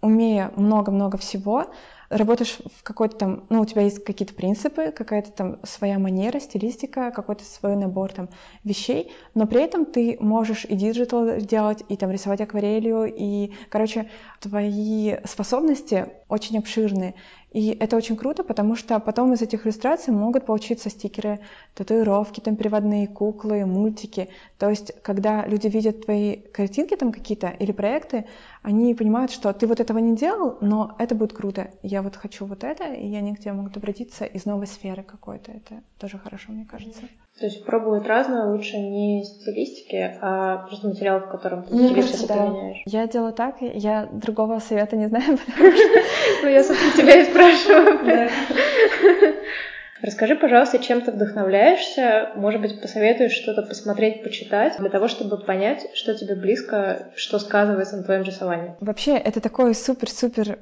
умея много-много всего, работаешь в какой-то там, ну, у тебя есть какие-то принципы, какая-то там своя манера, стилистика, какой-то свой набор там вещей, но при этом ты можешь и digital делать, и там рисовать акварелью, и, короче, твои способности очень обширные. И это очень круто, потому что потом из этих иллюстраций могут получиться стикеры, татуировки, там переводные куклы, мультики. То есть, когда люди видят твои картинки там какие-то или проекты, они понимают, что ты вот этого не делал, но это будет круто. Я вот хочу вот это, и они к тебе могут обратиться из новой сферы какой-то. Это тоже хорошо, мне кажется. То есть пробовать разное лучше не стилистики, а просто материал, в котором ты Мне кажется, да. применяешь. Я делаю так, я другого совета не знаю, потому что... Ну, я, собственно, тебя и спрашиваю. Расскажи, пожалуйста, чем ты вдохновляешься? Может быть, посоветуешь что-то посмотреть, почитать, для того, чтобы понять, что тебе близко, что сказывается на твоем рисовании? Вообще, это такой супер-супер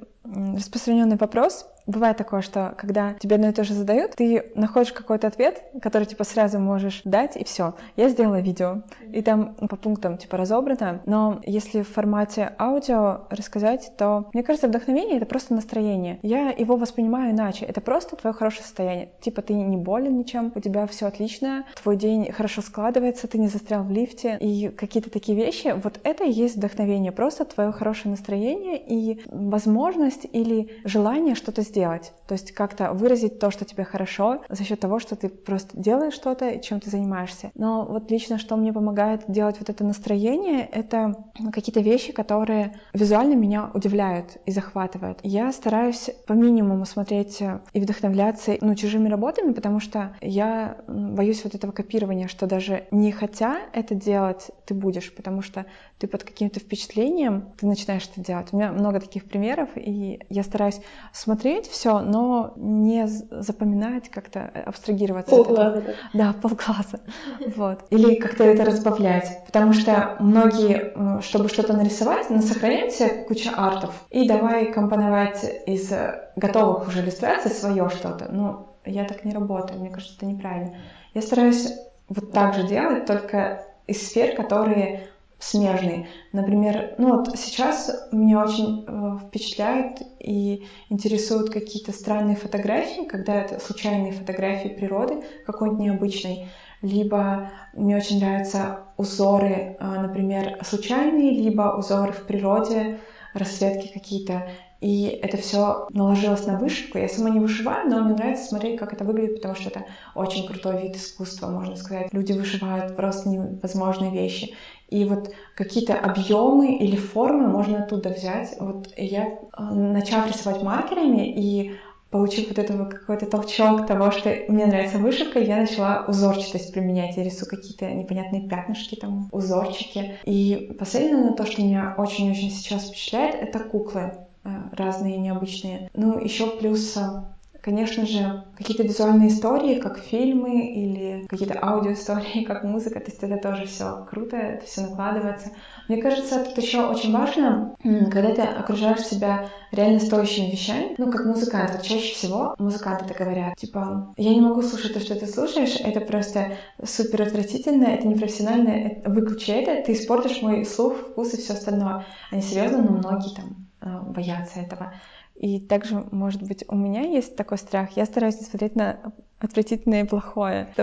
распространенный вопрос. Бывает такое, что когда тебе одно и то же задают, ты находишь какой-то ответ, который типа сразу можешь дать, и все. Я сделала видео, и там по пунктам типа разобрано, но если в формате аудио рассказать, то мне кажется, вдохновение — это просто настроение. Я его воспринимаю иначе. Это просто твое хорошее состояние. Типа ты не болен ничем, у тебя все отлично, твой день хорошо складывается, ты не застрял в лифте, и какие-то такие вещи. Вот это и есть вдохновение. Просто твое хорошее настроение и возможность или желание что-то сделать. То есть как-то выразить то, что тебе хорошо, за счет того, что ты просто делаешь что-то чем ты занимаешься. Но вот лично, что мне помогает делать вот это настроение, это какие-то вещи, которые визуально меня удивляют и захватывают. Я стараюсь по минимуму смотреть и вдохновляться ну, чужими работами, потому что я боюсь вот этого копирования, что даже не хотя это делать, ты будешь, потому что ты под каким-то впечатлением, ты начинаешь это делать. У меня много таких примеров, и я стараюсь смотреть все, но не запоминать, как-то абстрагироваться. Полглаза. Да, полглаза. Вот. Или как-то это разбавлять. Потому что многие, чтобы что-то нарисовать, на сохраняйте куча артов. И давай компоновать из готовых уже иллюстраций свое что-то. Ну, я так не работаю, мне кажется, это неправильно. Я стараюсь вот так же делать, только из сфер, которые смежные. Например, ну вот сейчас меня очень э, впечатляют и интересуют какие-то странные фотографии, когда это случайные фотографии природы, какой-нибудь необычной, либо мне очень нравятся узоры, э, например, случайные, либо узоры в природе, расцветки какие-то. И это все наложилось на вышивку. Я сама не вышиваю, но мне нравится смотреть, как это выглядит, потому что это очень крутой вид искусства, можно сказать. Люди вышивают просто невозможные вещи. И вот какие-то объемы или формы можно оттуда взять. Вот я, э, начав рисовать маркерами и получив вот этого какой-то толчок того, что мне нравится вышивка, я начала узорчатость применять. Я рисую какие-то непонятные пятнышки, там, узорчики. И последнее, то, что меня очень-очень сейчас впечатляет, это куклы э, разные, необычные. Ну, еще плюс э, Конечно же, какие-то визуальные истории, как фильмы или какие-то аудиоистории, как музыка, то есть это тоже все круто, это все накладывается. Мне кажется, тут еще очень важно, когда ты окружаешь себя реально стоящими вещами, ну, как музыкант, вот чаще всего музыканты это говорят, типа, я не могу слушать то, что ты слушаешь, это просто супер отвратительно, это непрофессионально, выключи это, ты испортишь мой слух, вкус и все остальное. Они серьезно, но многие там э, боятся этого. И также, может быть, у меня есть такой страх. Я стараюсь не смотреть на отвратительное и плохое.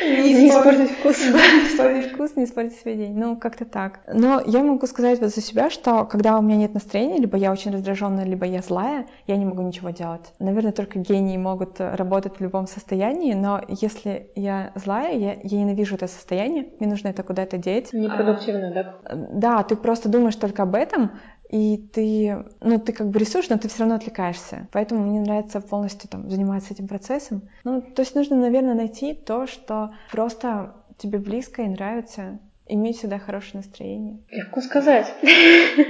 Не испортить вкус. Не испортить вкус, не испортить свой день. Ну, как-то так. Но я могу сказать вот за себя, что когда у меня нет настроения, либо я очень раздраженная, либо я злая, я не могу ничего делать. Наверное, только гении могут работать в любом состоянии, но если я злая, я, я ненавижу это состояние, мне нужно это куда-то деть. Непродуктивно, да? Да, ты просто думаешь только об этом, и ты, ну, ты как бы рисуешь, но ты все равно отвлекаешься. Поэтому мне нравится полностью там заниматься этим процессом. Ну, то есть нужно, наверное, найти то, что просто тебе близко и нравится, иметь всегда хорошее настроение. Легко сказать.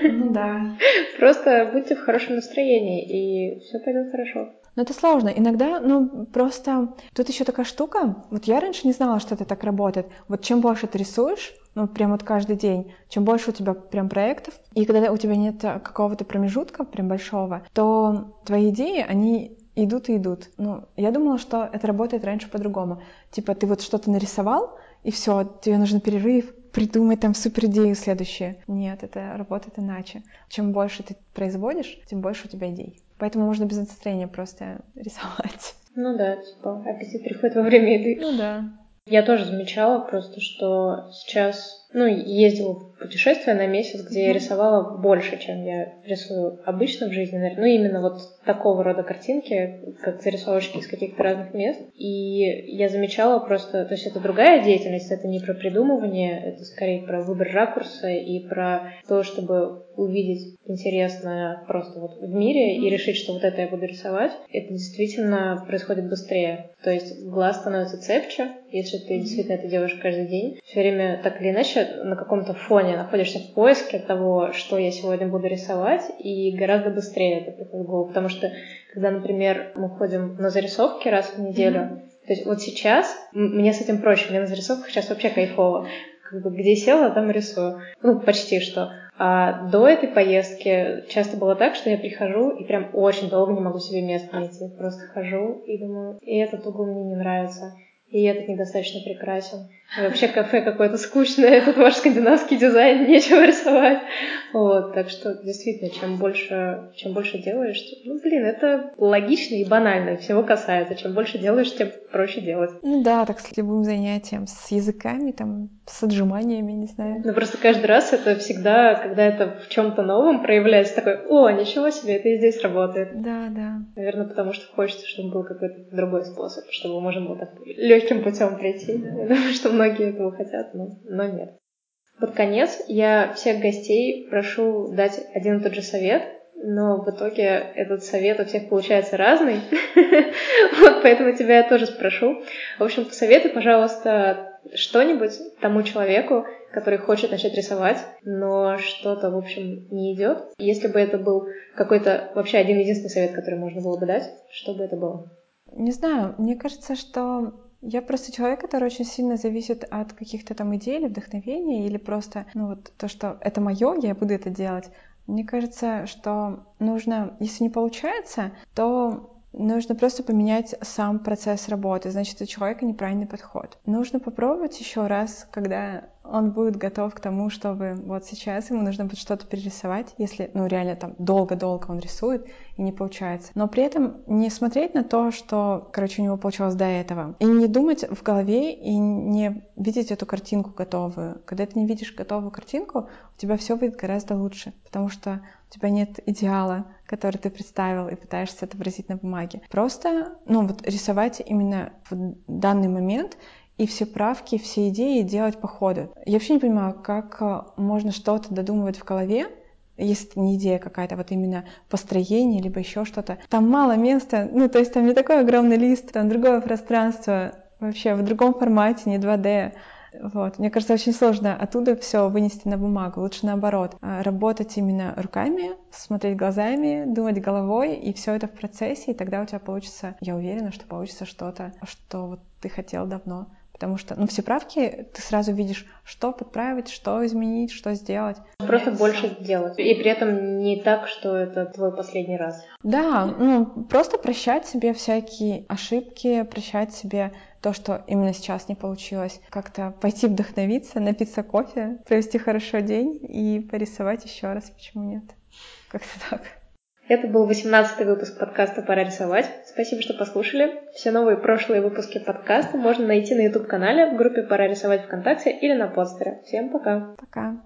Ну да. Просто будьте в хорошем настроении, и все пойдет хорошо. Но это сложно. Иногда, ну, просто тут еще такая штука. Вот я раньше не знала, что это так работает. Вот чем больше ты рисуешь, ну, прям вот каждый день, чем больше у тебя прям проектов, и когда у тебя нет какого-то промежутка прям большого, то твои идеи, они идут и идут. Ну, я думала, что это работает раньше по-другому. Типа, ты вот что-то нарисовал, и все, тебе нужен перерыв, придумать там супер идею следующие. Нет, это работает иначе. Чем больше ты производишь, тем больше у тебя идей. Поэтому можно без настроения просто рисовать. Ну да, типа аппетит приходит во время еды. Ну да. Я тоже замечала просто, что сейчас ну, ездила в путешествие на месяц, где я рисовала больше, чем я рисую обычно в жизни. Ну, именно вот такого рода картинки, как зарисовочки из каких-то разных мест. И я замечала просто, то есть это другая деятельность, это не про придумывание, это скорее про выбор ракурса и про то, чтобы увидеть интересное просто вот в мире и решить, что вот это я буду рисовать, это действительно происходит быстрее. То есть глаз становится цепче, если ты действительно это делаешь каждый день. Все время так или иначе на каком-то фоне находишься в поиске того, что я сегодня буду рисовать, и гораздо быстрее это приходит в голову. Потому что, когда, например, мы ходим на зарисовки раз в неделю, mm-hmm. то есть вот сейчас мне с этим проще, мне на зарисовках сейчас вообще кайфово. Как бы где села, там рисую. Ну, почти что. А до этой поездки часто было так, что я прихожу и прям очень долго не могу себе место найти. Просто хожу и думаю, и этот угол мне не нравится, и этот недостаточно прекрасен. И вообще кафе какое-то скучное, этот ваш скандинавский дизайн, нечего рисовать. Вот, так что действительно, чем больше, чем больше делаешь, ну, блин, это логично и банально, всего касается. Чем больше делаешь, тем проще делать. Ну да, так с любым занятием, с языками, там, с отжиманиями, не знаю. Ну просто каждый раз это всегда, когда это в чем-то новом проявляется, такой, о, ничего себе, это и здесь работает. Да, да. Наверное, потому что хочется, чтобы был какой-то другой способ, чтобы можно было так легким путем прийти. Я думаю, что многие этого хотят, но, но нет. Под конец я всех гостей прошу дать один и тот же совет, но в итоге этот совет у всех получается разный. Вот поэтому тебя я тоже спрошу. В общем, посоветуй, пожалуйста, что-нибудь тому человеку, который хочет начать рисовать, но что-то, в общем, не идет. Если бы это был какой-то вообще один единственный совет, который можно было бы дать, что бы это было? Не знаю, мне кажется, что я просто человек, который очень сильно зависит от каких-то там идей или вдохновения, или просто, ну вот то, что это мое, я буду это делать. Мне кажется, что нужно, если не получается, то Нужно просто поменять сам процесс работы, значит, у человека неправильный подход. Нужно попробовать еще раз, когда он будет готов к тому, чтобы вот сейчас ему нужно будет что-то перерисовать, если, ну, реально там долго-долго он рисует и не получается. Но при этом не смотреть на то, что, короче, у него получалось до этого. И не думать в голове и не видеть эту картинку готовую. Когда ты не видишь готовую картинку, у тебя все будет гораздо лучше, потому что у тебя нет идеала, который ты представил и пытаешься отобразить на бумаге. Просто, ну, вот рисовать именно в данный момент и все правки, все идеи делать по ходу. Я вообще не понимаю, как э, можно что-то додумывать в голове, если это не идея какая-то, вот именно построение, либо еще что-то. Там мало места, ну, то есть там не такой огромный лист, там другое пространство, вообще в другом формате, не 2D. Вот. Мне кажется, очень сложно оттуда все вынести на бумагу. Лучше наоборот. А, работать именно руками, смотреть глазами, думать головой, и все это в процессе, и тогда у тебя получится, я уверена, что получится что-то, что вот ты хотел давно. Потому что, ну, все правки ты сразу видишь, что подправить, что изменить, что сделать. Просто больше делать. И при этом не так, что это твой последний раз. Да, ну, просто прощать себе всякие ошибки, прощать себе то, что именно сейчас не получилось. Как-то пойти вдохновиться, напиться кофе, провести хорошо день и порисовать еще раз, почему нет. Как-то так. Это был 18-й выпуск подкаста «Пора рисовать». Спасибо, что послушали. Все новые прошлые выпуски подкаста можно найти на YouTube-канале в группе «Пора рисовать ВКонтакте» или на подстере. Всем пока! Пока!